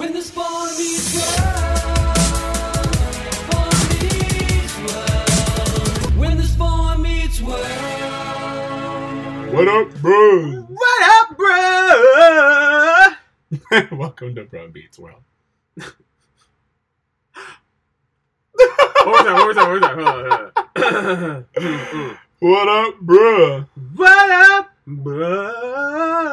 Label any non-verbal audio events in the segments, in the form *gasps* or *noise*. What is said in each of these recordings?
When the spawn meets world, spawn meets world. When the spawn meets world. What up, bro? What up, bro? *laughs* Welcome to Bruh Meets World. *laughs* What was that? What was that? What was that? Hold on, hold on. What up, bro? what up, bro?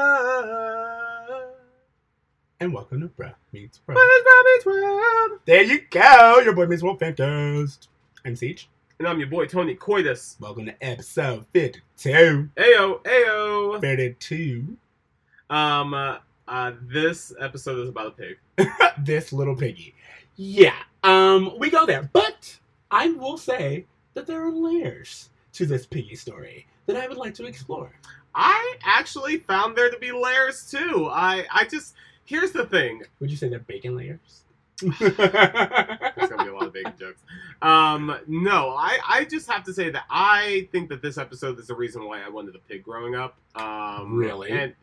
And welcome to Bro Meets is Robbie's world? There you go. Your boy Meets World Fantastic. I'm Ceej. And I'm your boy Tony Coitus. Welcome to episode 52. Ayo, ayo. 52. Um, uh, uh, this episode is about a pig. *laughs* this little piggy. Yeah, um, we go there. But I will say that there are layers to this piggy story that I would like to explore. I actually found there to be layers too. I, I just here's the thing. Would you say they're bacon layers? *laughs* There's gonna be a lot of bacon jokes. Um, no, I, I just have to say that I think that this episode is the reason why I wanted a pig growing up. Um, Really? And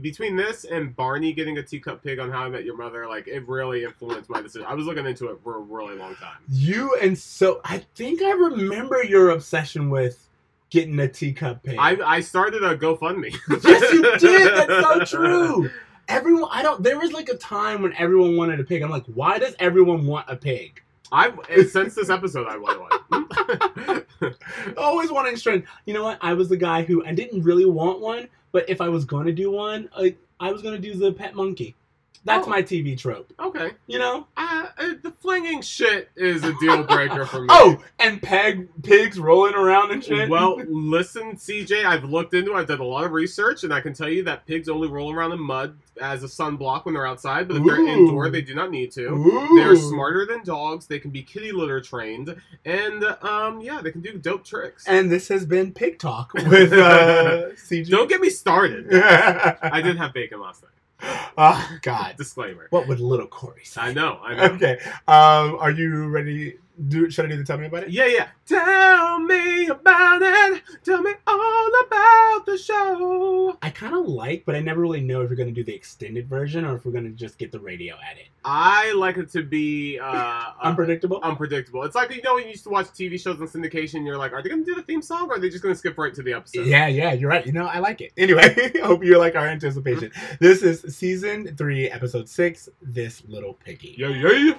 between this and Barney getting a teacup pig on How I Met Your Mother, like it really influenced my decision. I was looking into it for a really long time. You and so I think I remember your obsession with getting a teacup pig. I, I started a GoFundMe. yes, you did. That's so *laughs* true. Everyone, I don't. There was like a time when everyone wanted a pig. I'm like, why does everyone want a pig? I've eh, since this episode I want one. *laughs* Always wanting strength. You know what? I was the guy who I didn't really want one, but if I was going to do one, I, I was going to do the pet monkey. That's Oh. my TV trope. okay. You know? Uh, uh, the flinging shit is a deal *laughs* breaker for me. Oh, and peg pigs rolling around and shit. Well, *laughs* listen, CJ, I've looked into it. I've done a lot of research, and I can tell you that pigs only roll around in mud as a sunblock when they're outside, but if they're indoor, they do not need to. Ooh. They're smarter than dogs. They can be kitty litter trained, and um, yeah, they can do dope tricks. And this has been Pig Talk *laughs* with uh, CG. Don't get me started. I I did have bacon last night. Oh God. *laughs* Disclaimer. What would little Cory say? I know. I know. Okay. Um, are you ready? Do should I do the tell me about it? Yeah, yeah. Tell me about it. Tell me all about the show. I kind of like, but I never really know if we're going to do the extended version or if we're going to just get the radio edit. I like it to be uh, Unpredictable. unpredictable. It's like you know when you used to watch TV shows on syndication, you're like, are they going to do the theme song or are they just going to skip right to the episode? yeah, yeah, you're right. You know, I like it. Anyway, *laughs* I hope you like our anticipation. This is season three, episode six. This little piggy. yeah, yeah.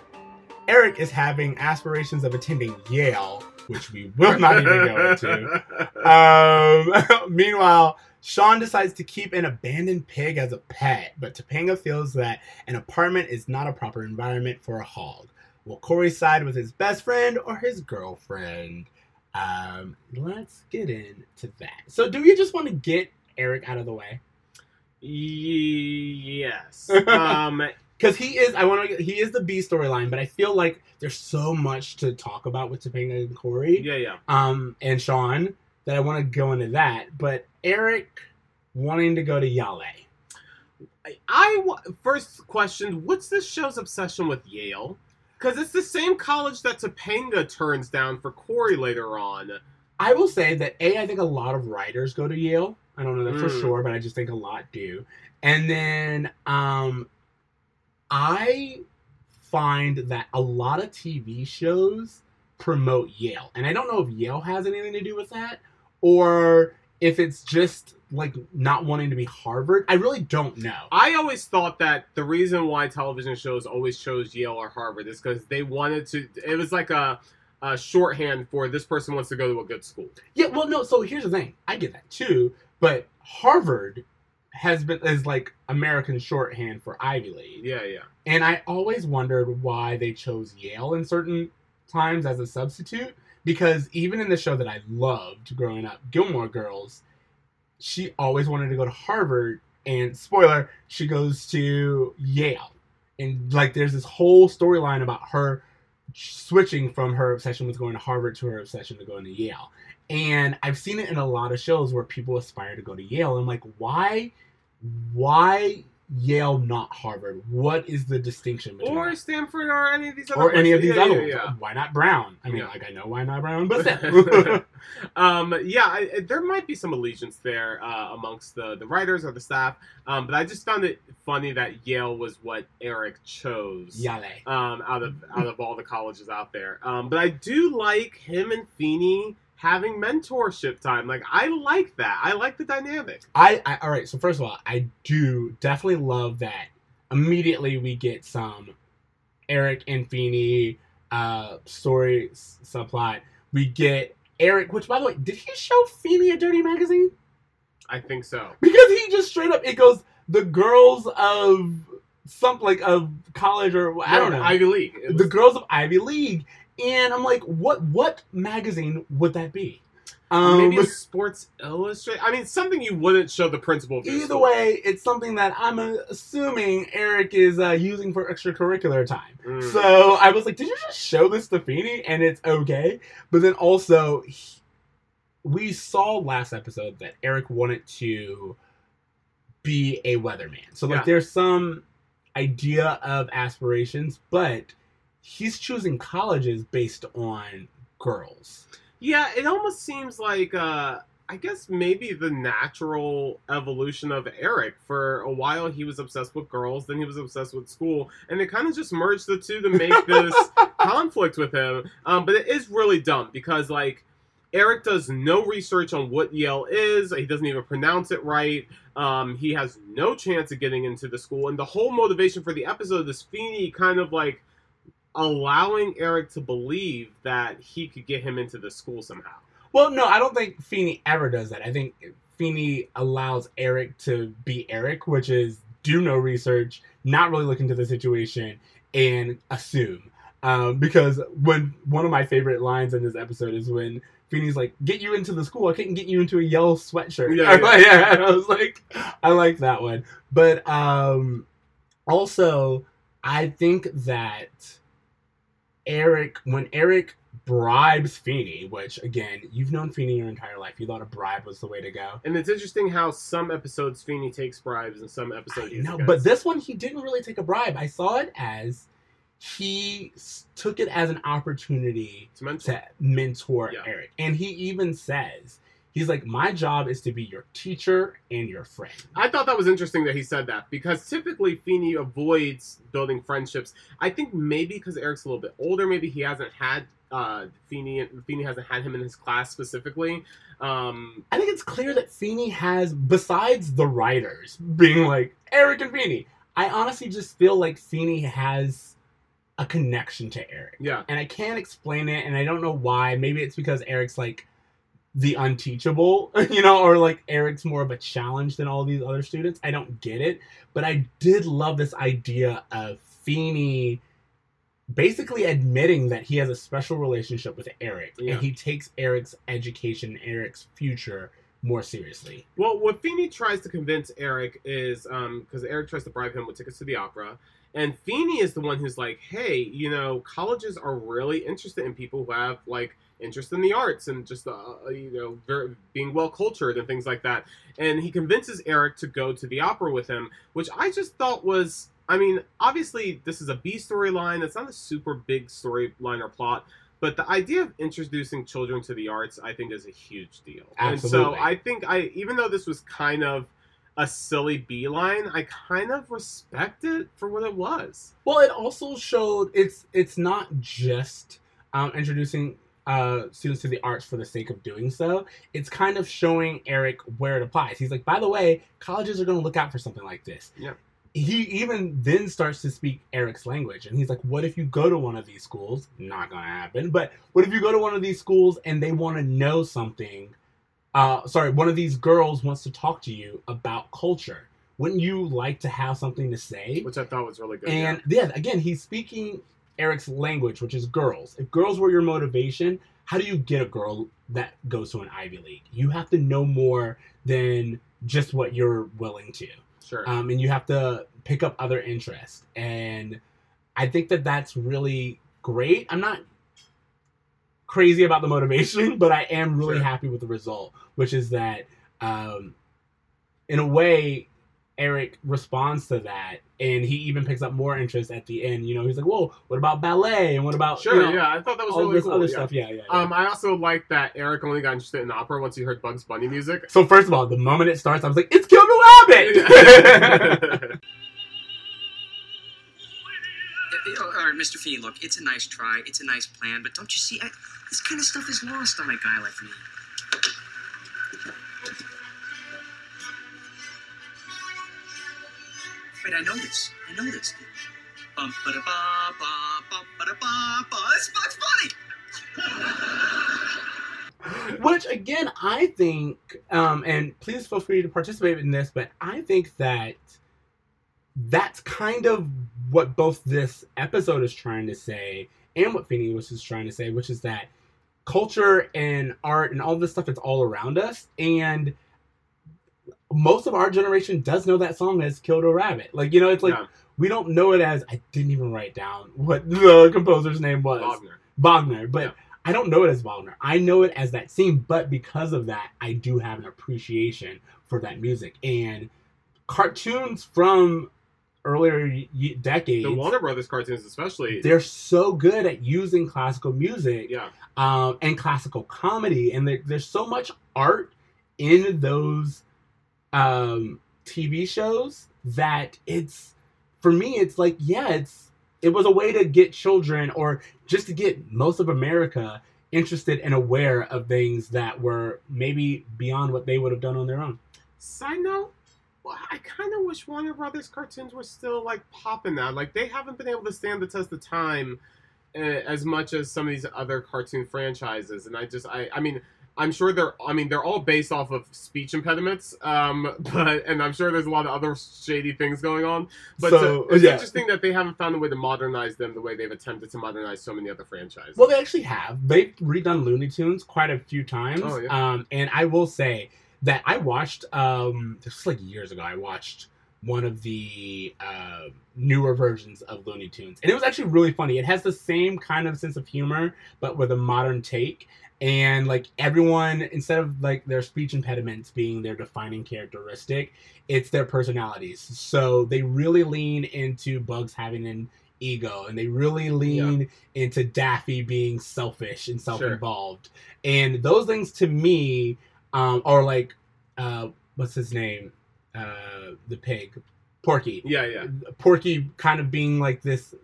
Eric is having aspirations of attending Yale, which we will not even go into. *laughs* Um, *laughs* meanwhile, Shawn decides to keep an abandoned pig as a pet, but Topanga feels that an apartment is not a proper environment for a hog. Will Cory side with his best friend or his girlfriend? Um, let's get into that. So, do you just want to get Eric out of the way? yes. *laughs* Um, Because he is, I want to, he is the B storyline, but I feel like there's so much to talk about with Topanga and Cory. yeah, yeah. um, and Shawn that I want to go into that. But Eric wanting to go to Yale. I, I first question: What's this show's obsession with Yale? Because it's the same college that Topanga turns down for Cory later on. I will say that A, I think a lot of writers go to Yale. I don't know that for Mm. sure, but I just think a lot do. And then um, I find that a lot of TV shows promote Yale. And I don't know if Yale has anything to do with that or if it's just like not wanting to be Harvard. I really don't know. I always thought that the reason why television shows always chose Yale or Harvard is because they wanted to. It was like a, a shorthand for this person wants to go to a good school. Yeah, well, no. So here's the thing. I get that too, but Harvard has been is like American shorthand for Ivy League, Yeah, yeah. and I always wondered why they chose Yale in certain times as a substitute. Because even in the show that I loved growing up, Gilmore Girls, she always wanted to go to Harvard, and spoiler, she goes to Yale, and like there's this whole storyline about her switching from her obsession with going to Harvard to her obsession to going to Yale. And I've seen it in a lot of shows where people aspire to go to Yale. I'm like, why, why Yale, not Harvard? What is the distinction between or that? Stanford or any of these other or any of these places. other yeah, ones? Why not Brown? I mean, Yeah. like I know why not Brown, but yeah, *laughs* still. *laughs* um, yeah, I- there might be some allegiance there uh, amongst the, the writers or the staff, um, but I just found it funny that Yale was what Eric chose. Yale. um, out of out of all the colleges out there. Um, but I do like him and Feeny having mentorship time. Like I like that. I like the dynamic. I, I all right. So first of all, I do definitely love that. Immediately we get some Eric and Feeny uh, story s- subplot. We get Eric, which by the way, did he show Feeny a dirty magazine? I think so. Because he just straight up it goes the girls of something like of college or I don't know Ivy League. The girls of Ivy League, and I'm like, what what magazine would that be? Um, maybe it's Sports Illustrated. I mean, something you wouldn't show the principal. Either school. way, it's something that I'm assuming Eric is uh, using for extracurricular time. Mm. So I was like, did you just show this to Feeny and it's okay? But then also, he- we saw last episode that Eric wanted to be a weatherman. So like, Yeah. there's some idea of aspirations, but he's choosing colleges based on girls. Yeah, it almost seems like uh I guess maybe the natural evolution of Eric. For a while he was obsessed with girls, then he was obsessed with school, and they kind of just merged the two to make this *laughs* conflict with him. Um, but it is really dumb because like Eric does no research on what Yale is. He doesn't even pronounce it right. Um, he has no chance of getting into the school, and the whole motivation for the episode is Feeny kind of like allowing Eric to believe that he could get him into the school somehow. Well, no, I don't think Feeny ever does that. I think Feeny allows Eric to be Eric, which is do no research, not really look into the situation, and assume. Um, because when one of my favorite lines in this episode is when Feeny's like, "Get you into the school. I couldn't get you into a yellow sweatshirt." Yeah, *laughs* yeah. yeah. And I was like, I like that one. But um, also, I think that Eric, when Eric bribes Feeny, which again, you've known Feeny your entire life, you thought a bribe was the way to go. And it's interesting how some episodes Feeny takes bribes and some episodes No, but this one he didn't really take a bribe. I saw it as he took it as an opportunity It's mental. to mentor Yeah. Eric, and he even says. He's like, my job is to be your teacher and your friend. I thought that was interesting that he said that because typically Feeny avoids building friendships. I think maybe because Eric's a little bit older, maybe he hasn't had uh, Feeny. Feeny hasn't had him in his class specifically. Um, I think it's clear that Feeny has, besides the writers being like Eric and Feeny, I honestly just feel like Feeny has a connection to Eric. yeah, And I can't explain it, and I don't know why. Maybe it's because Eric's like the unteachable, *laughs* you know, or like Eric's more of a challenge than all these other students. I don't get it. But I did love this idea of Feeny basically admitting that he has a special relationship with Eric Yeah. and he takes Eric's education, Eric's future more seriously. Well, what Feeny tries to convince Eric is um, because Eric tries to bribe him with tickets to the opera, and Feeny is the one who's like, "Hey, you know, colleges are really interested in people who have like interest in the arts and just uh, you know very, being well cultured and things like that." And he convinces Eric to go to the opera with him, which I just thought was. I mean, obviously, this is a B storyline. It's not a super big storyline or plot, but the idea of introducing children to the arts, I think, is a huge deal. And so I think I, even though this was kind of a silly beeline, I kind of respect it for what it was. Well, it also showed it's it's not just um, introducing uh, students to the arts for the sake of doing so. It's kind of showing Eric where it applies. He's like, by the way, colleges are going to look out for something like this. Yeah. He even then starts to speak Eric's language, and he's like, "What if you go to one of these schools? Not going to happen. But what if you go to one of these schools and they want to know something? Uh, sorry, one of these girls wants to talk to you about culture. Wouldn't you like to have something to say? Which I thought was really good. And yeah, again, he's speaking Eric's language, which is girls. If girls were your motivation, how do you get a girl that goes to an Ivy League? You have to know more than just what you're willing to, sure. um, and you have to pick up other interests. And I think that that's really great. I'm not crazy about the motivation, *laughs* but I am really Sure. happy with the result, which is that, um, in a way, Eric responds to that, and he even picks up more interest at the end. You know, he's like, "Whoa, what about ballet? And what about Sure, you know, yeah, I thought that was all really this cool. other yeah. stuff?" Yeah, yeah. yeah. Um, I also like that Eric only got interested in opera once he heard Bugs Bunny music. so first of all, the moment it starts, I was like, "It's Kill the Rabbit!" Uh, All right, Mr. Feeny, look, it's a nice try, it's a nice plan, but don't you see, I, this kind of stuff is lost on a guy like me. Wait, I know this. I know this. Bum ba da ba ba bum ba da ba ba. It's Bugs Bunny. Which again, I think, um, and please feel free to participate in this, but I think that that's kind of what both this episode is trying to say and what Phoenix was just trying to say, which is that culture and art and all this stuff is all around us, and most of our generation does know that song as "Killed a Rabbit." Like you know, it's like Yeah. we don't know it as. I didn't even write down what *laughs* the composer's name was. Wagner. Wagner, but Yeah. I don't know it as Wagner. I know it as that scene, but because of that, I do have an appreciation for that music and cartoons from earlier y- decades. The Warner Brothers cartoons, especially. they're so good at using classical music yeah, um, and classical comedy, and there, there's so much art in those um, TV shows that it's for me. It's like yeah, it's it was a way to get children or just to get most of America interested and aware of things that were maybe beyond what they would have done on their own. Side note, well, I kind of wish Warner Brothers cartoons were still like popping now. Like they haven't been able to stand the test of time uh, as much as some of these other cartoon franchises. And I just, I, I mean, I'm sure they're, I mean, they're all based off of speech impediments. Um, *laughs* but and I'm sure there's a lot of other shady things going on. But So, uh, it's yeah. interesting that they haven't found a way to modernize them the way they've attempted to modernize so many other franchises. Well, they actually have. They've redone Looney Tunes quite a few times. Oh, yeah. Um, and I will say that I watched um, this was like years ago. I watched one of the uh, newer versions of Looney Tunes, and it was actually really funny. It has the same kind of sense of humor, but with a modern take. And like everyone, instead of like their speech impediments being their defining characteristic, it's their personalities. So they really lean into Bugs having an ego, and they really lean into Daffy being selfish and self-involved. And those things to me um, are like, uh, what's his name? Uh, the pig, Porky. yeah, yeah. Porky kind of being like this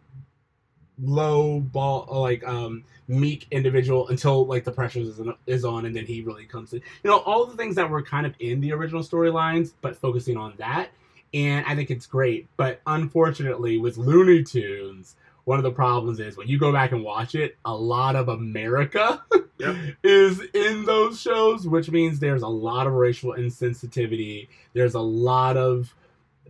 low ball, like um, meek individual until like the pressure is, is on, and then he really comes in. You know, all the things that were kind of in the original storylines, but focusing on that. And I think it's great. But unfortunately, with Looney Tunes, one of the problems is when you go back and watch it, a lot of America *laughs* Yep. is in those shows, which means there's a lot of racial insensitivity. There's a lot of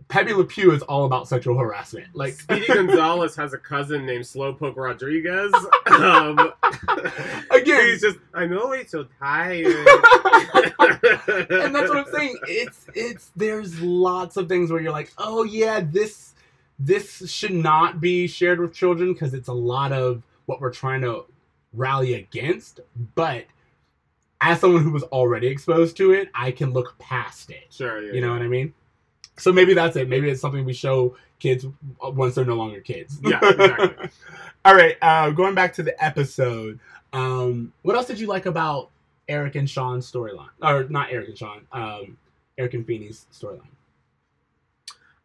Pepe Le Pew is all about sexual harassment. Like Speedy *laughs* Gonzalez has a cousin named Slowpoke Rodriguez. Um, *laughs* Again- he's just, I'm always so tired. and that's what I'm saying. It's it's there's lots of things where you're like, oh yeah, this this should not be shared with children because it's a lot of what we're trying to rally against. But as someone who was already exposed to it, I can look past it. Sure, yeah. You know what I mean? So maybe that's it. Maybe it's something we show kids once they're no longer kids. Yeah, *laughs* exactly. All right. Uh, going back to the episode, um, what else did you like about Eric and Shawn's storyline? Or not Eric and Shawn, um, Eric and Feeny's storyline.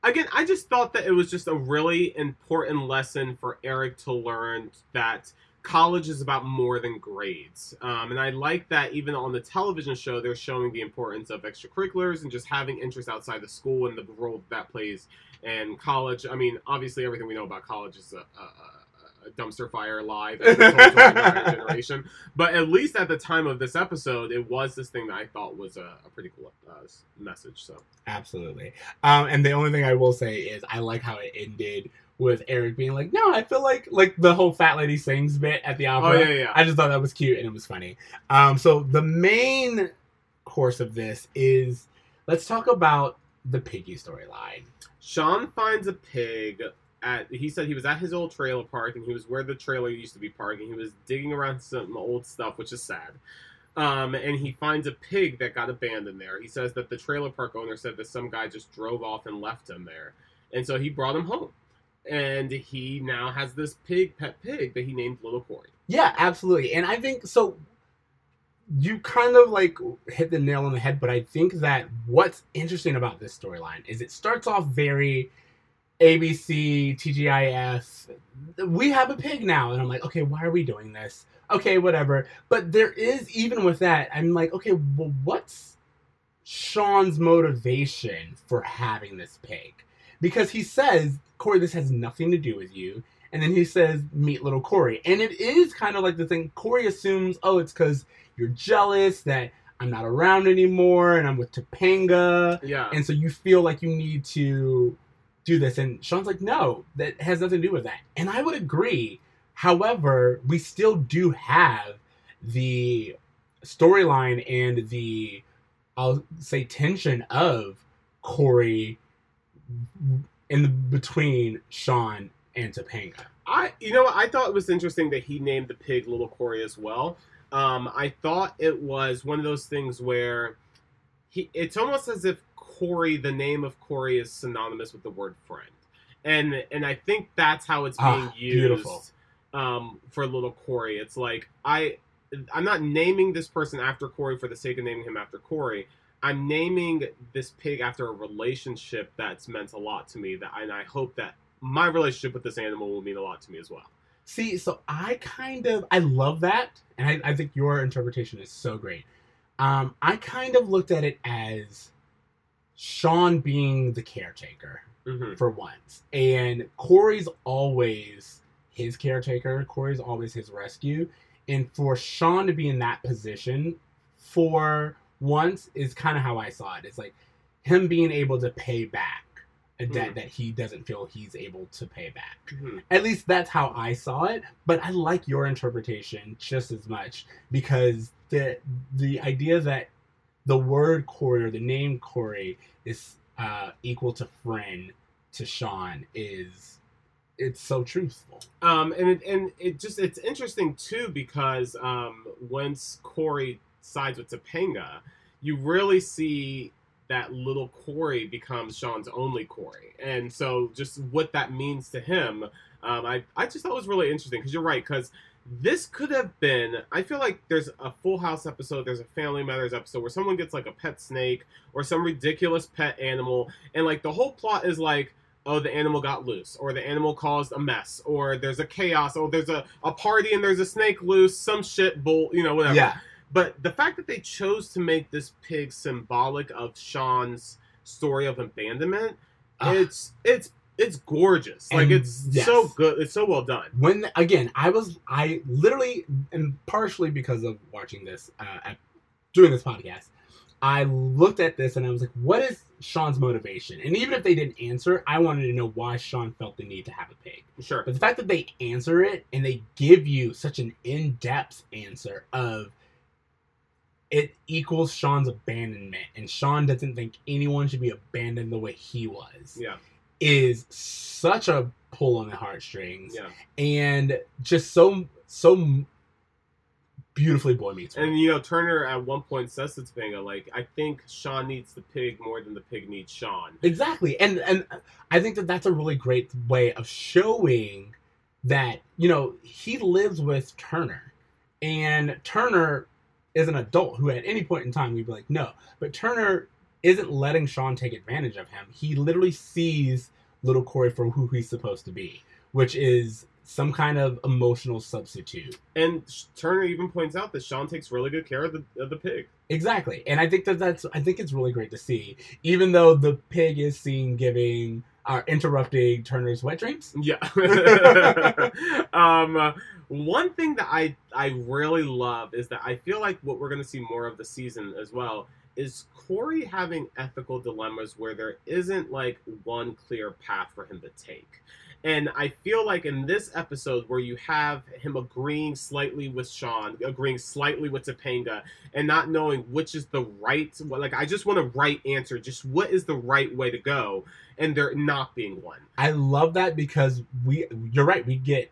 Again, I just thought that it was just a really important lesson for Eric to learn that college is about more than grades. Um, and I like that even on the television show, they're showing the importance of extracurriculars and just having interest outside the school and the role that plays in college. I mean, obviously, everything we know about college is a, a, a dumpster fire lie that's been told to our *laughs* entire generation. But at least at the time of this episode, it was this thing that I thought was a, a pretty cool uh, message. So Absolutely. Um, and the only thing I will say is I like how it ended with Eric being like, "No, I feel like like the whole fat lady sings bit at the opera." Oh opera." yeah, yeah. I just thought that was cute and it was funny. Um, so the main course of this is let's talk about the piggy storyline. Shawn finds a pig at he said he was at his old trailer park and he was where the trailer used to be parked and he was digging around some old stuff, which is sad. Um, and he finds a pig that got abandoned there. He says that the trailer park owner said that some guy just drove off and left him there. And so he brought him home. And he now has this pig, pet pig, that he named Little Cory. Yeah, absolutely. And I think so. You kind of like hit the nail on the head, but I think that what's interesting about this storyline is it starts off very ABC, TGIF. We have a pig now. And I'm like, okay, why are we doing this? Okay, whatever. But there is, even with that, I'm like, okay, well, what's Shawn's motivation for having this pig? Because he says, Cory, this has nothing to do with you. And then he says, meet little Cory. And it is kind of like the thing Cory assumes, oh, it's because you're jealous that I'm not around anymore and I'm with Topanga. Yeah. And so you feel like you need to do this. And Shawn's like, no, that has nothing to do with that. And I would agree. However, we still do have the storyline and the, I'll say, tension of Cory in the, between Shawn and Topanga. I, you know. I thought it was interesting that he named the pig Little Cory as well. Um, I thought it was one of those things where he, it's almost as if Cory, the name of Cory, is synonymous with the word friend, and and I think that's how it's being Ah, used um, for Little Cory. It's like I, I'm not naming this person after Cory for the sake of naming him after Cory. I'm naming this pig after a relationship that's meant a lot to me. That and I hope that my relationship with this animal will mean a lot to me as well. See, so I kind of I love that, and I, I think your interpretation is so great. Um, I kind of looked at it as Shawn being the caretaker hmm for once, and Cory's always his caretaker. Cory's always his rescue, and for Shawn to be in that position for once is kind of how I saw it. It's like him being able to pay back a debt Mhm. that he doesn't feel he's able to pay back. hmm At least that's how I saw it, but I like your interpretation just as much because the the idea that the word Cory or the name Cory is uh, equal to friend to Shawn is it's so truthful. Um, and it, and it just it's interesting too because um, once Cory sides with Topanga, you really see that little Cory becomes Shawn's only Cory, and so just what that means to him, um, I I just thought was really interesting because you're right because this could have been I feel like there's a Full House episode, there's a Family Matters episode where someone gets like a pet snake or some ridiculous pet animal, and like the whole plot is like oh the animal got loose or the animal caused a mess or there's a chaos or there's a, a party and there's a snake loose some shit bull you know whatever. Yeah, but the fact that they chose to make this pig symbolic of shawn's story of abandonment Ah. it's it's it's gorgeous like it's yes. so good it's so well done when again I was I literally and partially because of watching this uh, at, doing this podcast, I looked at this and I was like, what is Shawn's motivation? And even if they didn't answer, I wanted to know why Shawn felt the need to have a pig. sure But the fact that they answer it and they give you such an in-depth answer of it equals Shawn's abandonment, and Shawn doesn't think anyone should be abandoned the way he was, yeah. Is such a pull on the heartstrings, yeah. And just so so beautifully boy meets and you know turner at one point says to topanga like i think shawn needs the pig more than the pig needs shawn. Exactly, and and I think that that's a really great way of showing that you know he lives with Turner, and Turner is an adult who at any point in time we'd be like no, but Turner isn't letting Shawn take advantage of him. He literally sees little Cory for who he's supposed to be, which is some kind of emotional substitute. and turner even points out that shawn takes really good care of the, of the pig Exactly, and I think that that's I think it's really great to see, even though the pig is seen giving uh, interrupting Turner's wet dreams. Yeah. *laughs* um, one thing that I I really love is that I feel like what we're going to see more of the season as well is Cory having ethical dilemmas where there isn't like one clear path for him to take. And I feel like in this episode where you have him agreeing slightly with Shawn, agreeing slightly with Topanga, and not knowing which is the right, like I just want a right answer, just what is the right way to go, and there not being one. I love that because we you're right, we get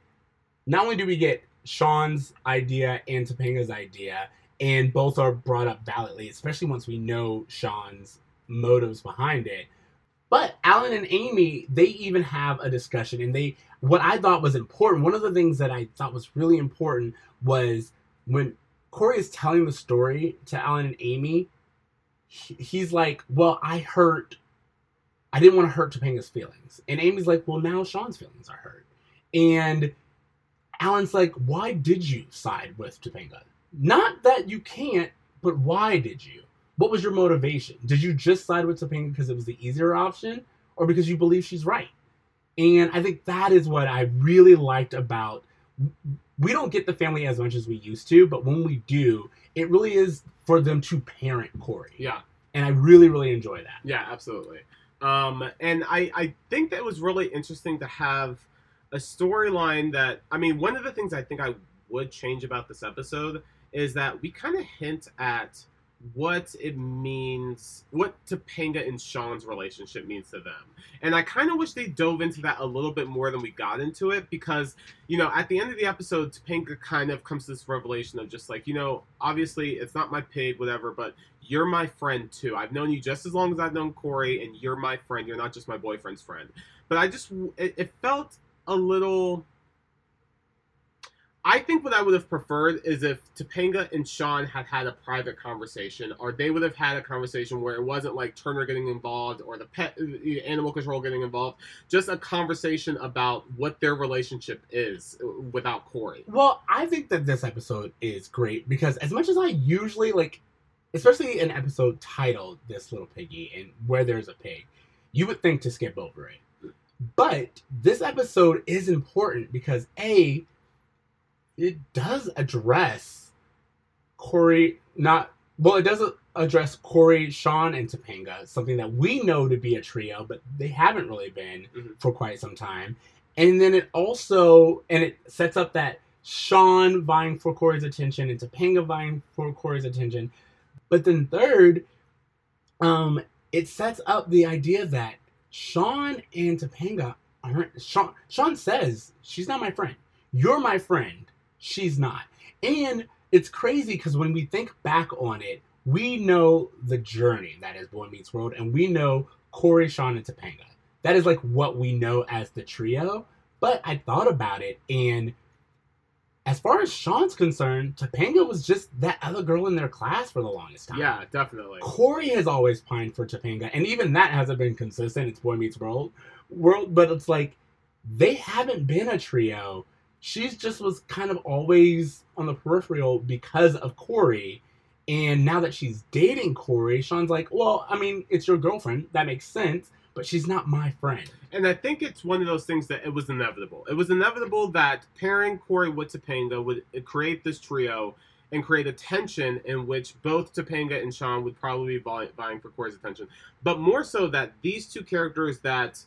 not only do we get Shawn's idea and Topanga's idea, and both are brought up validly, especially once we know Shawn's motives behind it. But Alan and Amy, they even have a discussion, and they what I thought was important. One of the things that I thought was really important was when Cory is telling the story to Alan and Amy. He's like, "Well, I hurt. I didn't want to hurt Topanga's feelings," and Amy's like, "Well, now Shawn's feelings are hurt," and Alan's like, "Why did you side with Topanga? Not that you can't, but why did you? What was your motivation? Did you just side with Topanga because it was the easier option, or because you believe she's right?" And I think that is what I really liked about. We don't get the family as much as we used to, but when we do, it really is for them to parent Cory. Yeah. And I really, really enjoy that. Yeah, absolutely. Um, and I, I think that it was really interesting to have a storyline that I mean, one of the things I think I would change about this episode is that we kind of hint at what it means, what Topanga and Shawn's relationship means to them. And I kind of wish they dove into that a little bit more than we got into it because, you know, at the end of the episode, Topanga kind of comes to this revelation of just like, you know, obviously it's not my pig, whatever, but you're my friend too. I've known you just as long as I've known Cory, and you're my friend. You're not just my boyfriend's friend. But I just, it, it felt a little. I think what I would have preferred is if Topanga and Shawn had had a private conversation, or they would have had a conversation where it wasn't like Turner getting involved or the pet animal control getting involved. Just a conversation about what their relationship is uh, without Cory. Well, I think that this episode is great because as much as I usually like, especially an episode titled "This Little Piggy" and where there's a pig, you would think to skip over it. But this episode is important because a, it does address Cory. Not well, it doesn't address Cory, Shawn, and Topanga, something that we know to be a trio, but they haven't really been Mhm. for quite some time. And then it also and it sets up that Shawn vying for Cory's attention and Topanga vying for Cory's attention. But then third, um, it sets up the idea that Shawn and Topanga aren't Shawn Shawn says, She's not my friend. You're my friend. She's not. And it's crazy because when we think back on it, we know the journey that is Boy Meets World, and we know Cory, Shawn, and Topanga. That is like what we know as the trio. But I thought about it, and as far as Shawn's concerned, Topanga was just that other girl in their class for the longest time. Yeah, definitely. Cory has always pined for Topanga, and even that hasn't been consistent. It's Boy Meets World, World, but it's like they haven't been a trio. She's just was kind of always on the peripheral because of Cory, and now that she's dating Cory, Shawn's like, well, I mean, it's your girlfriend. That makes sense, but she's not my friend. And I think it's one of those things that it was inevitable. It was inevitable that pairing Cory with Topanga would create this trio and create a tension in which both Topanga and Shawn would probably be vying for Cory's attention. But more so that these two characters that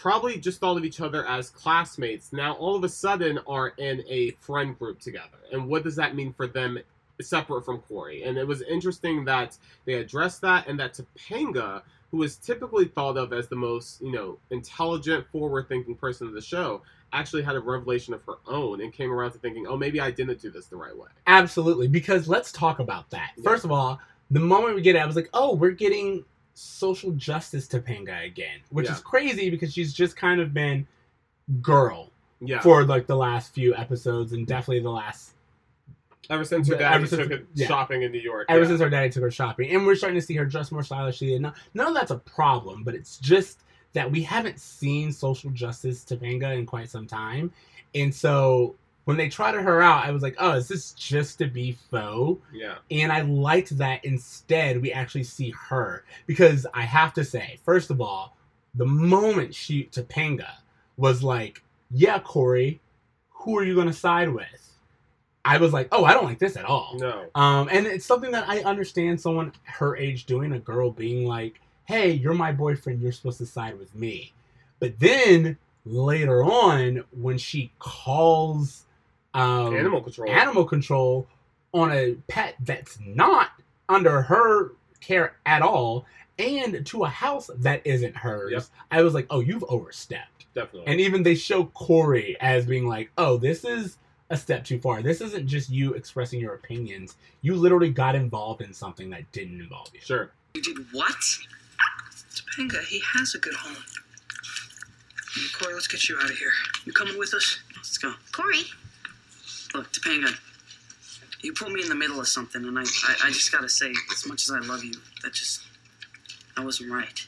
probably just thought of each other as classmates now all of a sudden are in a friend group together. And what does that mean for them separate from Cory? And it was interesting that they addressed that and that Topanga who is typically thought of as the most, you know, intelligent, forward-thinking person of the show, actually had a revelation of her own and came around to thinking, "Oh, maybe I didn't do this the right way." Absolutely, because let's talk about that. Yeah. First of all, the moment we get it, I was like, oh, we're getting social justice Topanga again, which Yeah. is crazy because she's just kind of been girl Yeah. for like the last few episodes and definitely the last ever since her Ever dad since- took her yeah. shopping in New York. ever yeah. since her daddy took her shopping, and we're starting to see her dress more stylishly. And none of that's a problem, but it's just that we haven't seen social justice Topanga in quite some time, and so when they trotted her out, I was like, oh, is this just to be faux? Yeah. And I liked that instead we actually see her because I have to say, first of all, the moment she Topanga was like, "Yeah, Cory, who are you going to side with?" I was like, "Oh, I don't like this at all." No. Um, and it's something that I understand someone her age doing, a girl being like, hey, you're my boyfriend, you're supposed to side with me. But then later on, when she calls um, Animal control. animal control on a pet that's not under her care at all, and to a house that isn't hers, Yep. I was like, oh, you've overstepped. Definitely. And even they show Cory as being like, oh, this is a step too far. This isn't just you expressing your opinions. You literally got involved in something that didn't involve you. Sure. You did what? Topanga, he has a good home. Cory, let's get you out of here. You coming with us? Let's go. Cory, Look, Topanga, you put me in the middle of something, and I, I, I just gotta say, as much as I love you, that just, that wasn't right.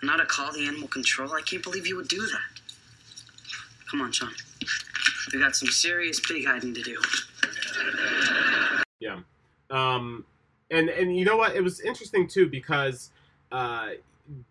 And now to call the animal control, I can't believe you would do that. Come on, Shawn. We got some serious pig hiding to do. Yeah. Um, and and you know what? It was interesting too because uh,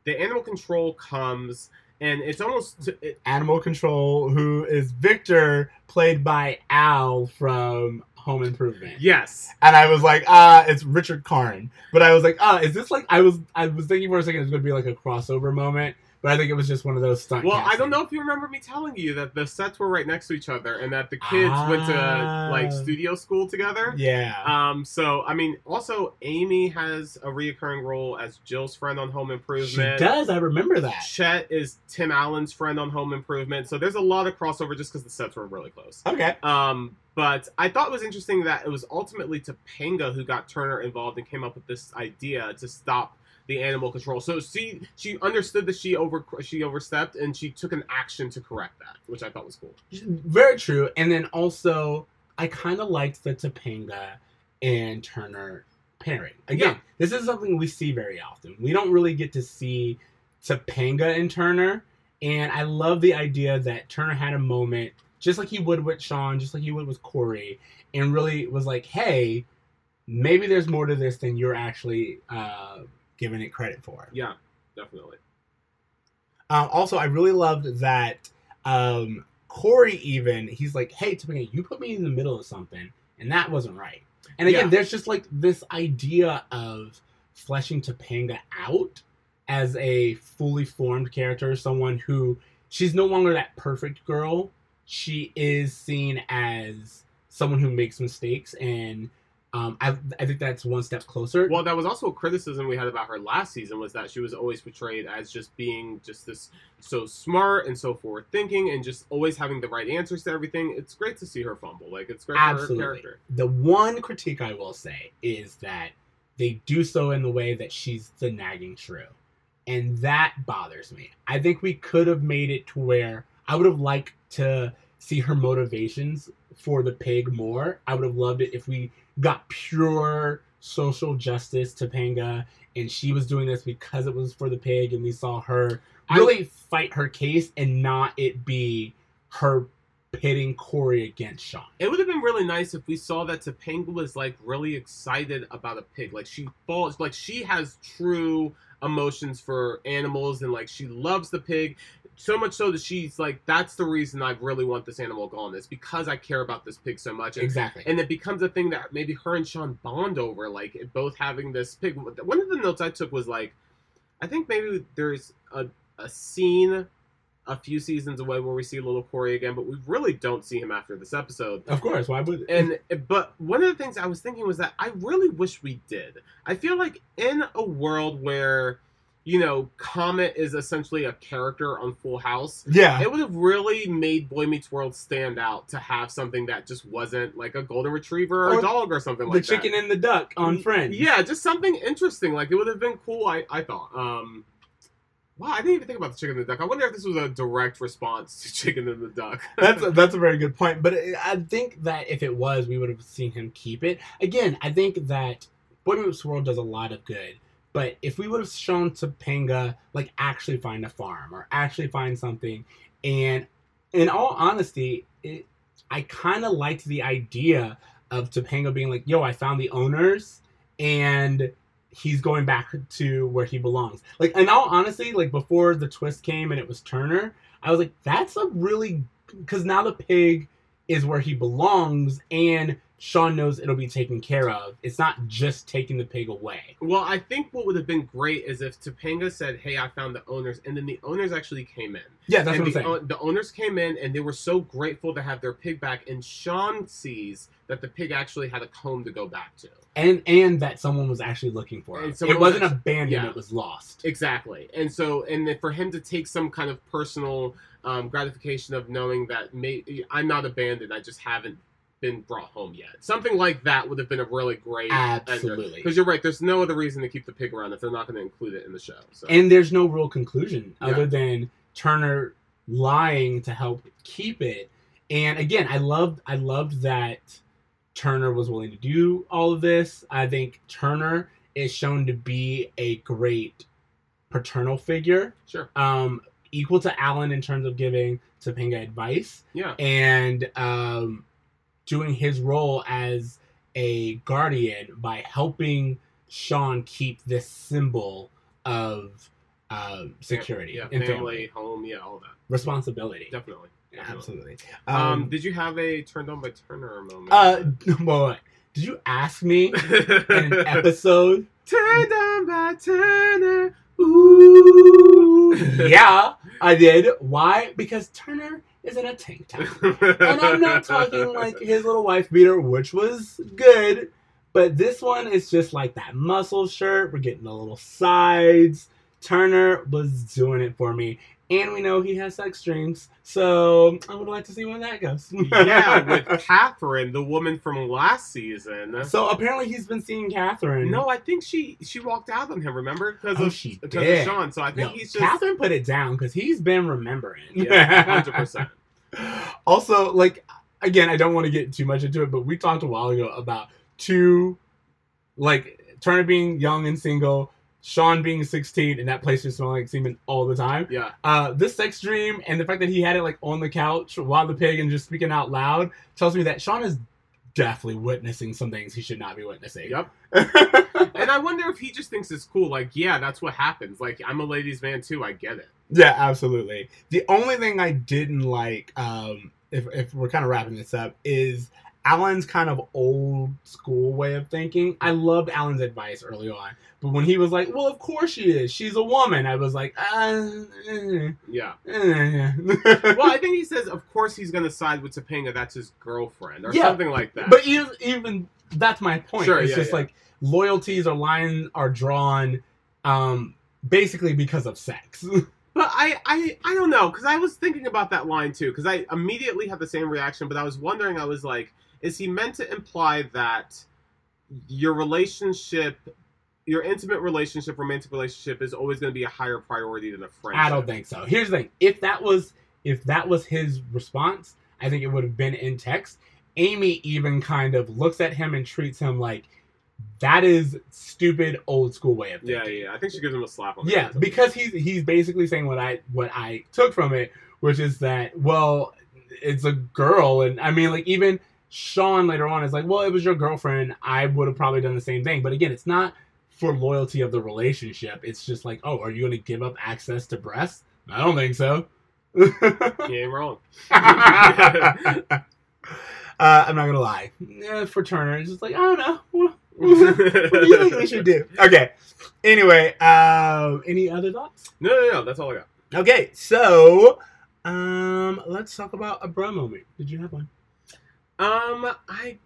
the animal control comes and it's almost Animal Control, who is Victor, played by Al from Home Improvement. yes. And I was like, ah, it's Richard Karn. But I was like, ah, is this like I was I was thinking for a second it was gonna be like a crossover moment, but I think it was just one of those stunt. Well, I don't know if you remember me telling you that the sets were right next to each other and that the kids went to like Ah. studio school together. Yeah. Um, so I mean, also Amy has a reoccurring role as Jill's friend on Home she Improvement. does, I remember that. Chet is Tim Allen's friend on Home Improvement. So there's a lot of crossover just because the sets were really close. Okay. Um, but I thought it was interesting that it was ultimately Topanga who got Turner involved and came up with this idea to stop the animal control. So she she understood that she over she overstepped and she took an action to correct that, which I thought was cool. Very true. And then also, I kind of liked the Topanga and Turner pairing. Again, Yeah. this is something we see very often. We don't really get to see Topanga and Turner. And I love the idea that Turner had a moment, just like he would with Shawn, just like he would with Cory, and really was like, hey, maybe there's more to this than you're actually uh, giving it credit for. Yeah, definitely. Um, also, I really loved that um, Cory even he's like, "Hey, Topanga, you put me in the middle of something, and that wasn't right." And again, Yeah. there's just like this idea of fleshing Topanga out as a fully formed character, someone who she's no longer that perfect girl. She is seen as someone who makes mistakes, and um, I, I think that's one step closer. Well, that was also a criticism we had about her last season was that she was always portrayed as just being just this so smart and so forward thinking and just always having the right answers to everything. It's great to see her fumble. Like it's great for Absolutely. her character. The one critique I will say is that they do so in the way that she's the nagging shrew. And that bothers me. I think we could have made it to where I would have liked to see her motivations for the pig more. I would have loved it if we got pure social justice Topanga and she was doing this because it was for the pig and we saw her really fight her case and not it be her pitting Cory against Shawn. It would have been really nice if we saw that Topanga was like really excited about a pig. Like she falls, like she has true emotions for animals, and like she loves the pig so much so that she's like, that's the reason I really want this animal gone. It's because I care about this pig so much. And, Exactly. and it becomes a thing that maybe her and Shawn bond over, like both having this pig. One of the notes I took was like, I think maybe there's a, a scene a few seasons away where we see little Cory again, but we really don't see him after this episode. Of course, why would And but one of the things I was thinking was that I really wish we did. I feel like in a world where you know Comet is essentially a character on Full House, yeah, it would have really made Boy Meets World stand out to have something that just wasn't like a golden retriever or, Or a dog or something like that. the chicken and the duck on Friends. Yeah, just something interesting. Like it would have been cool. I I thought. Um, wow, I didn't even think about the chicken and the duck. I wonder if this was a direct response to *laughs* Chicken and the Duck. that's a, that's a very good point. But I think that if it was, we would have seen him keep it. Again, I think that Boy Meets World does a lot of good. But if we would have shown Topanga like actually find a farm or actually find something, and in all honesty, it, I kind of liked the idea of Topanga being like, "Yo, I found the owners," and he's going back to where he belongs. Like, in all honesty, like before the twist came and it was Turner, I was like, "That's a really," because now the pig is where he belongs, and Shawn knows it'll be taken care of. It's not just taking the pig away. Well, I think what would have been great is if Topanga said, "Hey, I found the owners," and then the owners actually came in. Yeah, that's and what I'm the, saying. o- the owners came in and they were so grateful to have their pig back. And Shawn sees that the pig actually had a home to go back to. and and that someone was actually looking for it. It was wasn't actually- abandoned; yeah. it was lost. Exactly. And so, and then for him to take some kind of personal um, gratification of knowing that may- I'm not abandoned. I just haven't been brought home yet. Something like that would have been a really great Absolutely. Because you're right. There's no other reason to keep the pig around if they're not going to include it in the show. So. And there's no real conclusion Yeah. other than Turner lying to help keep it. And again, I loved I loved that Turner was willing to do all of this. I think Turner is shown to be a great paternal figure, sure. um, equal to Alan in terms of giving Topanga advice Yeah. and um, doing his role as a guardian by helping Shawn keep this symbol of um, security Yeah. and family, family home. Yeah. All that. responsibility. Definitely. Yeah, absolutely. Um, Um, did you have a turned on by Turner moment? uh, *laughs* well, did you ask me in an *laughs* episode? turned on by Turner. Ooh, *laughs* yeah, I did. Why? Because Turner is in a tank top. and I'm not talking *laughs* like his little wife beater, which was good, but this one is just like that muscle shirt. We're getting the little sides. Turner was doing it for me, and we know he has sex dreams, so I would like to see where that goes. *laughs* yeah, with *laughs* Catherine, the woman from last season. so apparently he's been seeing Catherine. No, I think she she walked out on him. Remember because Oh, of she because did. of Shawn. So I think No, he's just Catherine put it down because he's been remembering. yeah, *laughs* hundred percent. also, like again, I don't want to get too much into it, but we talked a while ago about two, like Turner being young and single, Shawn being sixteen, and that place just smelling like semen all the time. Yeah, Uh, this sex dream and the fact that he had it like on the couch while the pig and just speaking out loud tells me that Shawn is definitely witnessing some things he should not be witnessing. yep. *laughs* And I wonder if he just thinks it's cool. Like, yeah, that's what happens. Like, I'm a ladies' man too. I get it. Yeah, absolutely. The only thing I didn't like, um, if if we're kind of wrapping this up, is Alan's kind of old school way of thinking. I loved Alan's advice early on, but when he was like, "Well, of course she is. She's a woman," I was like, uh, eh, Yeah. eh. Well, I *laughs* think he says, of course, he's gonna side with Topanga. That's his girlfriend, or Yeah, something like that. but even even that's my point. Sure, it's yeah, just yeah. like loyalties or lines are drawn, um, basically because of sex. *laughs* But I, I, I don't know because I was thinking about that line too because I immediately had the same reaction. But I was wondering, I was like, is he meant to imply that your relationship, your intimate relationship, romantic relationship, is always going to be a higher priority than a friendship? I don't think so. Here's the thing: if that was if that was his response, I think it would have been in text. Amy even kind of looks at him and treats him like that is stupid old school way of thinking. yeah. Yeah. I think she gives him a slap on the Yeah, because he's he's basically saying what I what I took from it, which is that well, it's a girl, and I mean like even Shawn later on is like, well, it was your girlfriend. I would have probably done the same thing, but again, it's not for loyalty of the relationship. It's just like, oh, are you going to give up access to breasts? I don't think so. ain't wrong. *laughs* uh, I'm not gonna lie. Eh, for Turner, it's just like I don't know. What, what do you think *laughs* we should do? Okay. Anyway, um, any other thoughts? No, no, no. That's all I got. Okay, so um, let's talk about a bro moment. Did you have one? Um, I,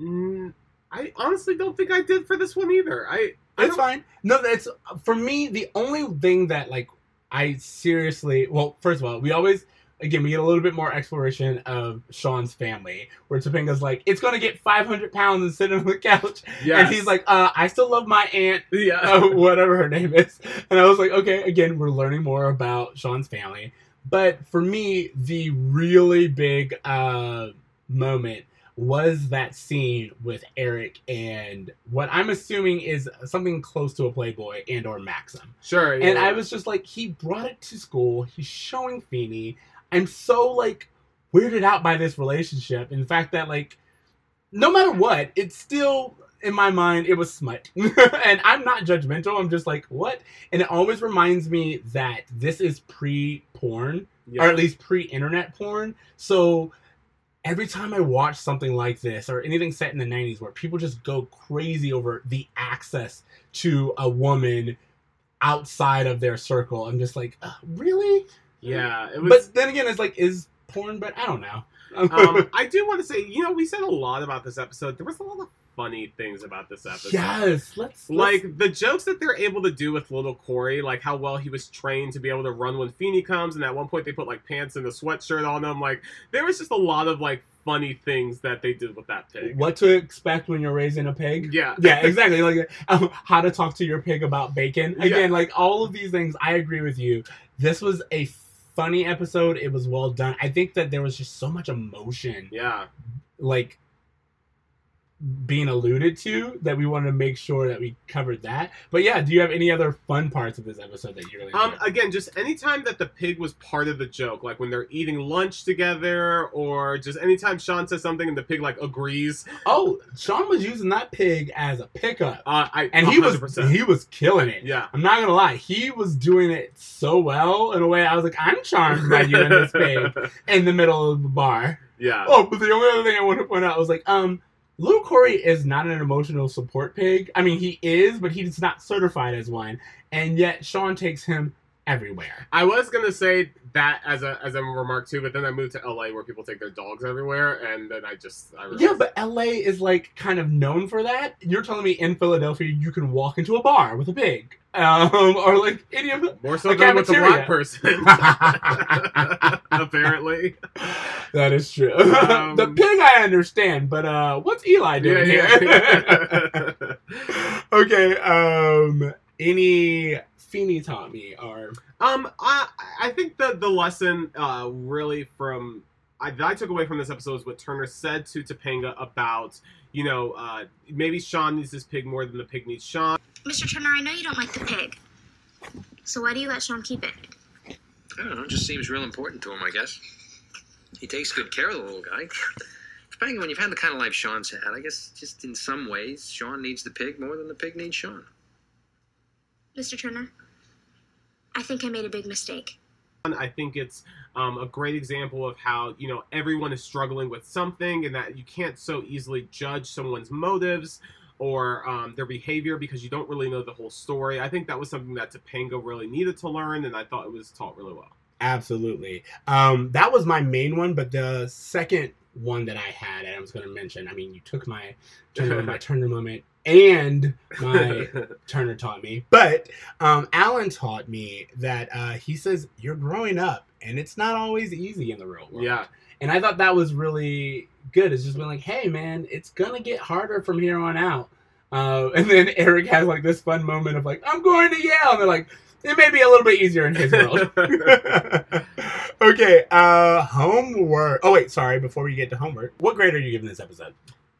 Mm, I honestly don't think I did for this one either. I, I It's fine. No, that's for me. The only thing that like I seriously, well, first of all, we always again we get a little bit more exploration of Shawn's family, where Topanga's like, it's gonna get 500 pounds and sit on the couch, Yes. and he's like, uh, I still love my aunt, yeah, uh, whatever her name is, and I was like, okay, again, we're learning more about Shawn's family, but for me, the really big uh moment was that scene with Eric and what I'm assuming is something close to a Playboy and or Maxim. sure. Yeah, And. I was just like, he brought it to school. He's showing Feeny. I'm so like weirded out by this relationship. In fact, that like, no matter what, it's still in my mind it was smut. *laughs* and I'm not judgmental. I'm just like, what? And it always reminds me that this is pre-porn Yeah. or at least pre-internet porn. So every time I watch something like this or anything set in the 90s where people just go crazy over the access to a woman outside of their circle, I'm just like, uh, really? yeah, it was. But then again, it's like, is porn? But I don't know. um, *laughs* I do want to say, you know, we said a lot about this episode. There was a lot of funny things about this episode. Yes, let's, let's Like the jokes that they're able to do with little Cory, like how well he was trained to be able to run when Feeny comes, and at one point they put like pants and a sweatshirt on him. Like there was just a lot of like funny things that they did with that pig. what to expect when you're raising a pig. Yeah. *laughs* yeah, exactly. Like um, how to talk to your pig about bacon. Yeah. Again, like all of these things, I agree with you. This was a funny episode. It was well done. I think that there was just so much emotion, Yeah. like being alluded to, that we wanted to make sure that we covered that. But yeah, do you have any other fun parts of this episode that you really? Um, enjoyed? again, just anytime that the pig was part of the joke, like when they're eating lunch together, or just anytime Shawn says something and the pig like agrees, oh, Shawn was using that pig as a pickup, uh, I and he was 100%. he was killing it. yeah. I'm not gonna lie, he was doing it so well in a way. I was like, I'm charmed by you and this pig *laughs* in the middle of the bar. yeah. Oh, but the only other thing I want to point out was like, um, Little Cory is not an emotional support pig. I mean, he is, but he's not certified as one, and yet Shawn takes him everywhere. I was gonna say that as a as a remark too, but then I moved to LA where people take their dogs everywhere, and then I just I Yeah, but LA is like kind of known for that. You're telling me in Philadelphia you can walk into a bar with a pig, *laughs* um, or like any of more so a than with a black person, *laughs* *laughs* apparently. That is true. Um, the pig I understand, but uh, what's Eli doing Yeah, here? yeah. okay. Um, any Feeny taught me are. Um, I I think the the lesson uh really from I, that I took away from this episode is what Turner said to Topanga about you know uh maybe Shawn needs this pig more than the pig needs Shawn. Mr. Turner, I know you don't like the pig. So why do you let Shawn keep it? I don't know. It just seems real important to him, I guess. He takes good care of the little guy. *laughs* Depending when you've had the kind of life Shawn's had, I guess just in some ways, Shawn needs the pig more than the pig needs Shawn. Mr. Turner, I think I made a big mistake. I think it's um, a great example of how you know everyone is struggling with something, and that you can't so easily judge someone's motives or um, their behavior because you don't really know the whole story. I think that was something that Topanga really needed to learn, and I thought it was taught really well. absolutely. Um, that was my main one, but the second one that I had, and I was going to mention. I mean, you took my *laughs* turn, my Turner moment, and my *laughs* Turner taught me. But um, Alan taught me that uh, he says you're growing up, and it's not always easy in the real world. yeah, And I thought that was really good. It's just been like, hey, man, it's gonna get harder from here on out. Uh, *laughs* and then Eric has like this fun moment of like, I'm going to Yale, and they're like, it may be a little bit easier in his world. *laughs* okay, uh, homework. Oh wait, sorry. Before we get to homework, what grade are you giving this episode?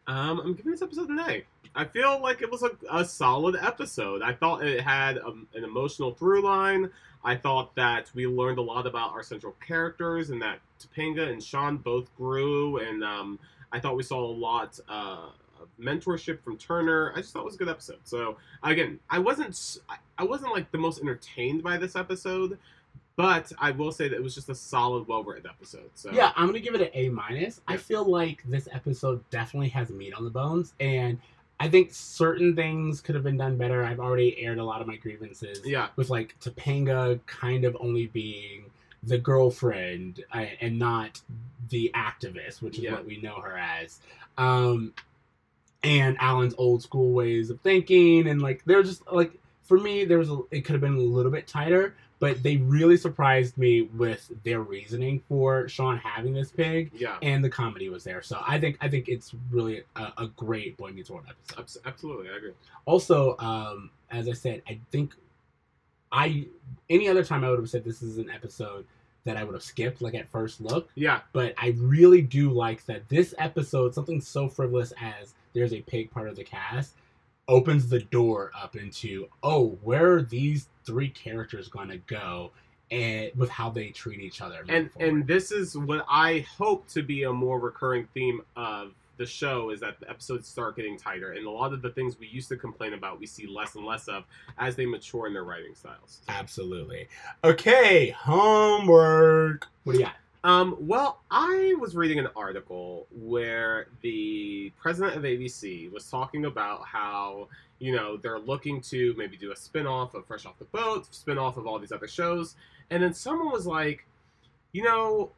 Um, I'm giving this episode an A. I feel like it was a, a solid episode. I thought it had um, an emotional through line. I thought that we learned a lot about our central characters and that Topanga and Shawn both grew. And um, I thought we saw a lot uh, of mentorship from Turner. I just thought it was a good episode. So again, I wasn't I wasn't like the most entertained by this episode, but I will say that it was just a solid, well-written episode. So Yeah, I'm gonna give it an A minus. I feel like this episode definitely has meat on the bones, and I think certain things could have been done better. I've already aired a lot of my grievances yeah, with like Topanga kind of only being the girlfriend uh, and not the activist, which is Yeah. what we know her as. Um, and Alan's old school ways of thinking, and like they're just like for me, there was a, it could have been a little bit tighter, but they really surprised me with their reasoning for Shawn having this pig, yeah, and the comedy was there. So I think I think it's really a, a great Boy Meets World episode. Absolutely, I agree. also um as i said i think i any other time i would have said this is an episode that i would have skipped like at first look. Yeah, but i really do like that this episode something so frivolous as there's a pig part of the cast opens the door up into oh where are these three characters going to go and with how they treat each other and forward. and this is what I hope to be a more recurring theme of the show is that the episodes start getting tighter, and a lot of the things we used to complain about, we see less and less of as they mature in their writing styles. absolutely okay homework what do you got Um, well, I was reading an article where the president of ABC was talking about how, you know, they're looking to maybe do a spin off of Fresh Off the Boat, spin off of all these other shows. And then someone was like, you know,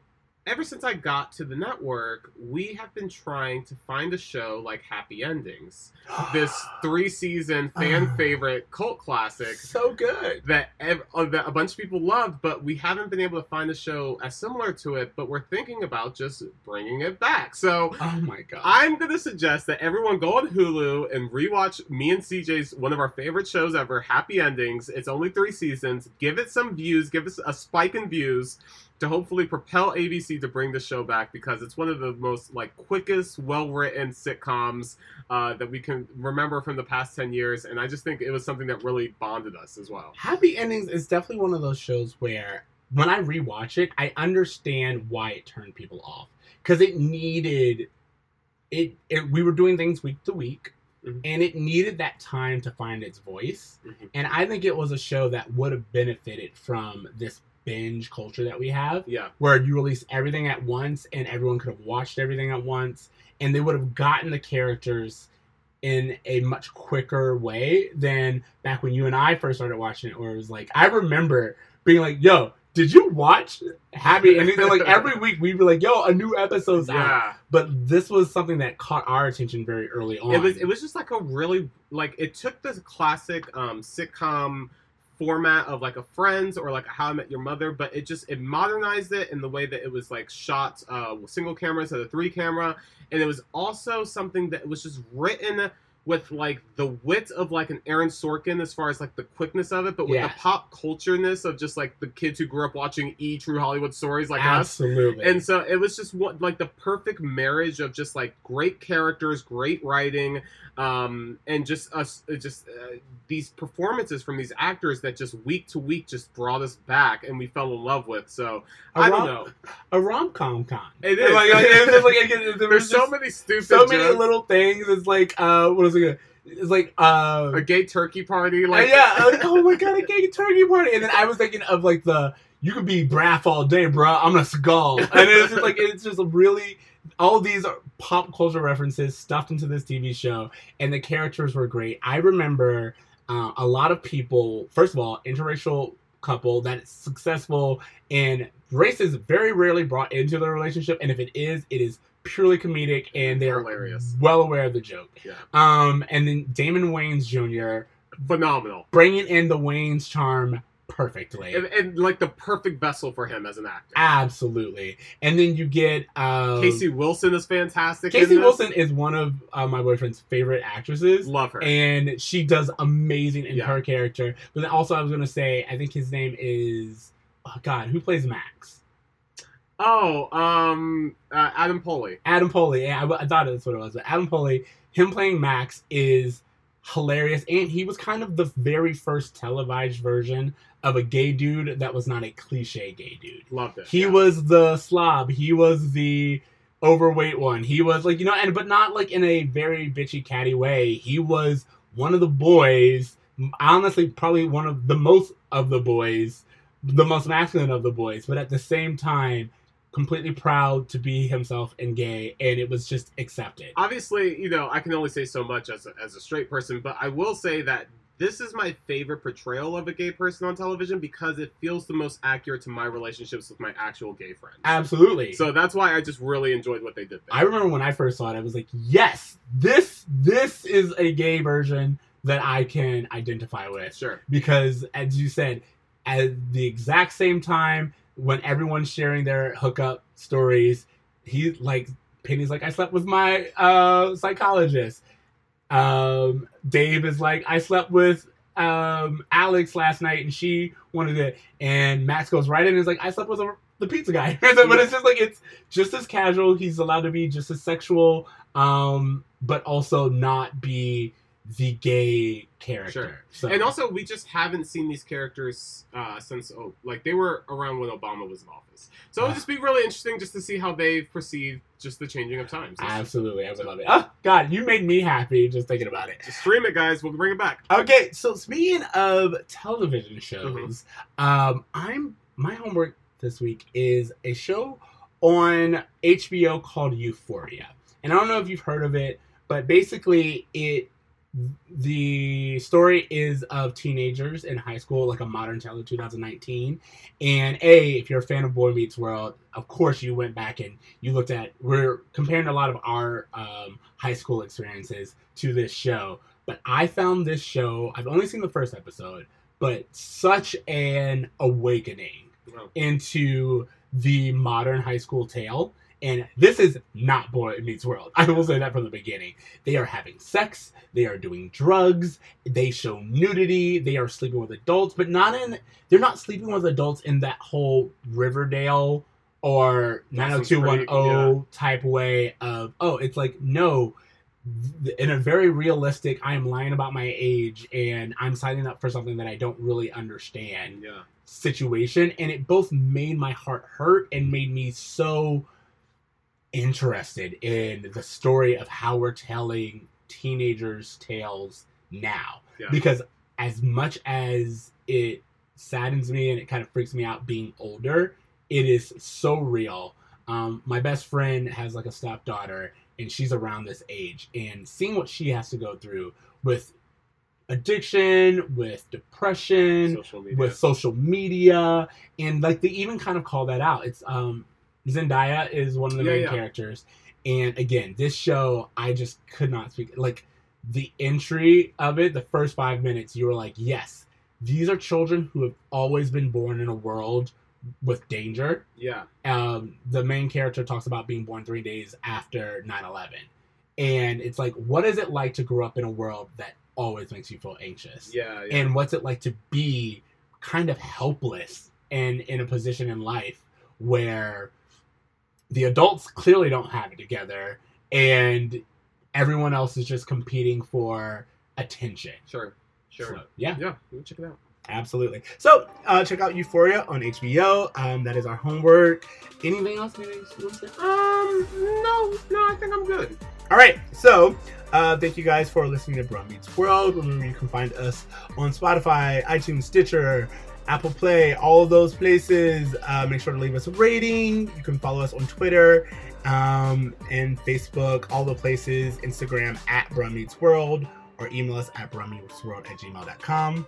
ever since I got to the network, we have been trying to find a show like Happy Endings, *gasps* this three season fan Ah. favorite cult classic so good. that, ev- uh, that a bunch of people loved, but we haven't been able to find a show as similar to it. But we're thinking about just bringing it back. So Oh my god. I'm gonna suggest that everyone go on Hulu and rewatch me and CJ's one of our favorite shows ever, Happy Endings. It's only three seasons. Give it some views. Give us a spike in views to hopefully propel ABC to bring the show back because it's one of the most like quickest, well written sitcoms uh, that we can remember from the past ten years, and I just think it was something that really bonded us as well. Happy Endings is definitely one of those shows where when I rewatch it, I understand why it turned people off because it needed it, it. We were doing things week to week, Mhm. and it needed that time to find its voice. Mhm. And I think it was a show that would have benefited from this binge culture that we have, Yeah, where you release everything at once, and everyone could have watched everything at once, and they would have gotten the characters in a much quicker way than back when you and I first started watching it, where it was like I remember being like, "Yo, did you watch Happy Endings?" And like every *laughs* week we'd be like, "Yo, a new episode's out." But this was something that caught our attention very early on. It was it was just like a really like it took this classic um, sitcom format of like a Friends or like a How I Met Your Mother, but it just it modernized it in the way that it was like shot uh, with single camera instead of three camera, and it was also something that was just written with like the wit of like an Aaron Sorkin as far as like the quickness of it, but with Yeah. the pop cultureness of just like the kids who grew up watching E True Hollywood Stories like us. And so it was just what like the perfect marriage of just like great characters, great writing, um, and just us, uh, just uh, these performances from these actors that just week to week just brought us back, and we fell in love with. So A I don't know. a rom com con. It is. Like, like, it's just like, *laughs* it- it- there There's so many stupid, so many jokes. little things. It's like uh, what is it? It's like uh, a gay turkey party, like like yeah. Like, *laughs* oh my god, a gay turkey party. And then I was thinking of like the you could be Braff all day, bruh. I'm a skull. And it's just like it's just really all these pop culture references stuffed into this TV show, and the characters were great. I remember uh, a lot of people. First of all, interracial couple that's successful, and race is very rarely brought into the relationship. And if it is, it is purely comedic, and they're Hilarious. well aware of the joke. Yeah. Um, and then Damon Wayans Jr. phenomenal. bringing in the Wayans charm perfectly. And, and like the perfect vessel for him as an actor. Absolutely. And then you get um, Casey Wilson is fantastic. Casey. Wilson is one of uh, my boyfriend's favorite actresses. love her. And she does amazing in Yeah. her character. But then also, I was going to say, I think his name is, oh God, who plays Max? oh, um, uh, Adam Pally. Adam Pally. Yeah, I, I thought that's what it was. But Adam Pally, him playing Max is hilarious. And he was kind of the very first televised version of a gay dude that was not a cliche gay dude. Loved it. He yeah. was the slob. He was the overweight one. He was like, you know, and but not like in a very bitchy catty way. He was one of the boys, honestly, probably one of the most of the boys, the most masculine of the boys, but at the same time, completely proud to be himself and gay, and it was just accepted. obviously, you know, I can only say so much as a, as a straight person, but I will say that this is my favorite portrayal of a gay person on television because it feels the most accurate to my relationships with my actual gay friends. Absolutely. So that's why I just really enjoyed what they did there. I remember when I first saw it, I was like, yes, this this is a gay version that I can identify with. sure. because as you said at the exact same time when everyone's sharing their hookup stories he like penny's like i slept with my uh psychologist um dave is like i slept with um alex last night and she wanted it. And max goes right in and is like i slept with a, the pizza guy. *laughs* But it's just like it's just as casual. He's allowed to be just as sexual um but also not be the gay character Sure. so And also, we just haven't seen these characters uh, since, oh, like, they were around when Obama was in office. So it would just be really interesting just to see how they've perceived just the changing of times. Absolutely, I would love it. Oh God, you made me happy just thinking about it. Just stream it, guys. We'll bring it back. Okay, so speaking of television shows, um, I'm my homework this week is a show on HBO called Euphoria, and I don't know if you've heard of it, but basically it the story is of teenagers in high school, like a modern tale of 2019. And A, if you're a fan of Boy Meets World, of course you went back and you looked at, we're comparing a lot of our um, high school experiences to this show. But I found this show, I've only seen the first episode, but such an awakening Wow. into the modern high school tale. And this is not Boy Meets World. *laughs* I will say that from the beginning. They are having sex, they are doing drugs, they show nudity, they are sleeping with adults, but not in, they're not sleeping with adults in that whole Riverdale or Dawson's Creek, 90210 type way of, oh, it's like, no, in a very realistic, I am lying about my age and I'm signing up for something that I don't really understand Yeah. situation and it both made my heart hurt and made me so interested in the story of how we're telling teenagers tales now. Yeah. because as much as it saddens me and it kind of freaks me out being older it is so real. Um, my best friend has like a stepdaughter and she's around this age and seeing what she has to go through with addiction with depression Social with social media and like they even kind of call that out. It's um zendaya is one of the Yeah, main yeah. characters and again this show i just could not speak like the entry of it the first five minutes you were like yes these are children who have always been born in a world with danger yeah. um, the main character talks about being born three days after 9-11 and it's like what is it like to grow up in a world that always makes you feel anxious Yeah. Yeah. and what's it like to be kind of helpless and in a position in life where the adults clearly don't have it together and everyone else is just competing for attention sure. Sure. So, yeah Yeah. Check it out. absolutely so uh, check out euphoria on hbo um, that is our homework anything else maybe you to say? Um. No. No. I think I'm good. All right, so uh, thank you guys for listening to Bruh Meets World. Remember, you can find us on Spotify, iTunes, Stitcher, Apple Play, all of those places. Uh, make sure to leave us a rating. You can follow us on Twitter um, and Facebook, all the places, Instagram at Bruh Meets World, or email us at bruhmeetsworld at gmail.com.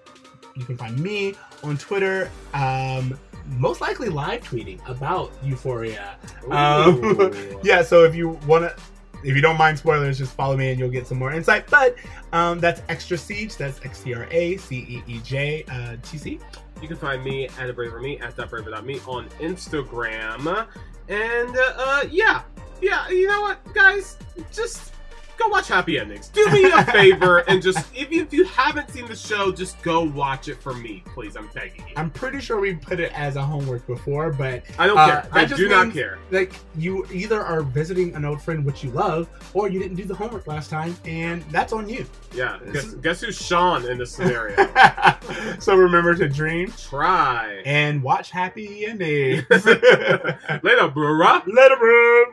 You can find me on Twitter, um, most likely live tweeting about Euphoria. Um, *laughs* yeah, so if you want to, if you don't mind spoilers, just follow me and you'll get some more insight. But um, that's Extra Ceej. That's X T R A C E E J uh, T C. You can find me at a braver me at that braver me on Instagram, and uh, yeah, yeah. You know what, guys, just go watch Happy Endings. Do me a favor and just if you, if you haven't seen the show, just go watch it for me, please. I'm begging you. I'm pretty sure we put it as a homework before, but I don't Uh, care. I do not care. like you either are visiting an old friend which you love, or you didn't do the homework last time, and that's on you. Yeah. Guess, guess who's Shawn in this scenario? *laughs* so remember to dream Try. and watch happy endings. *laughs* Later, bruh. Later, bro.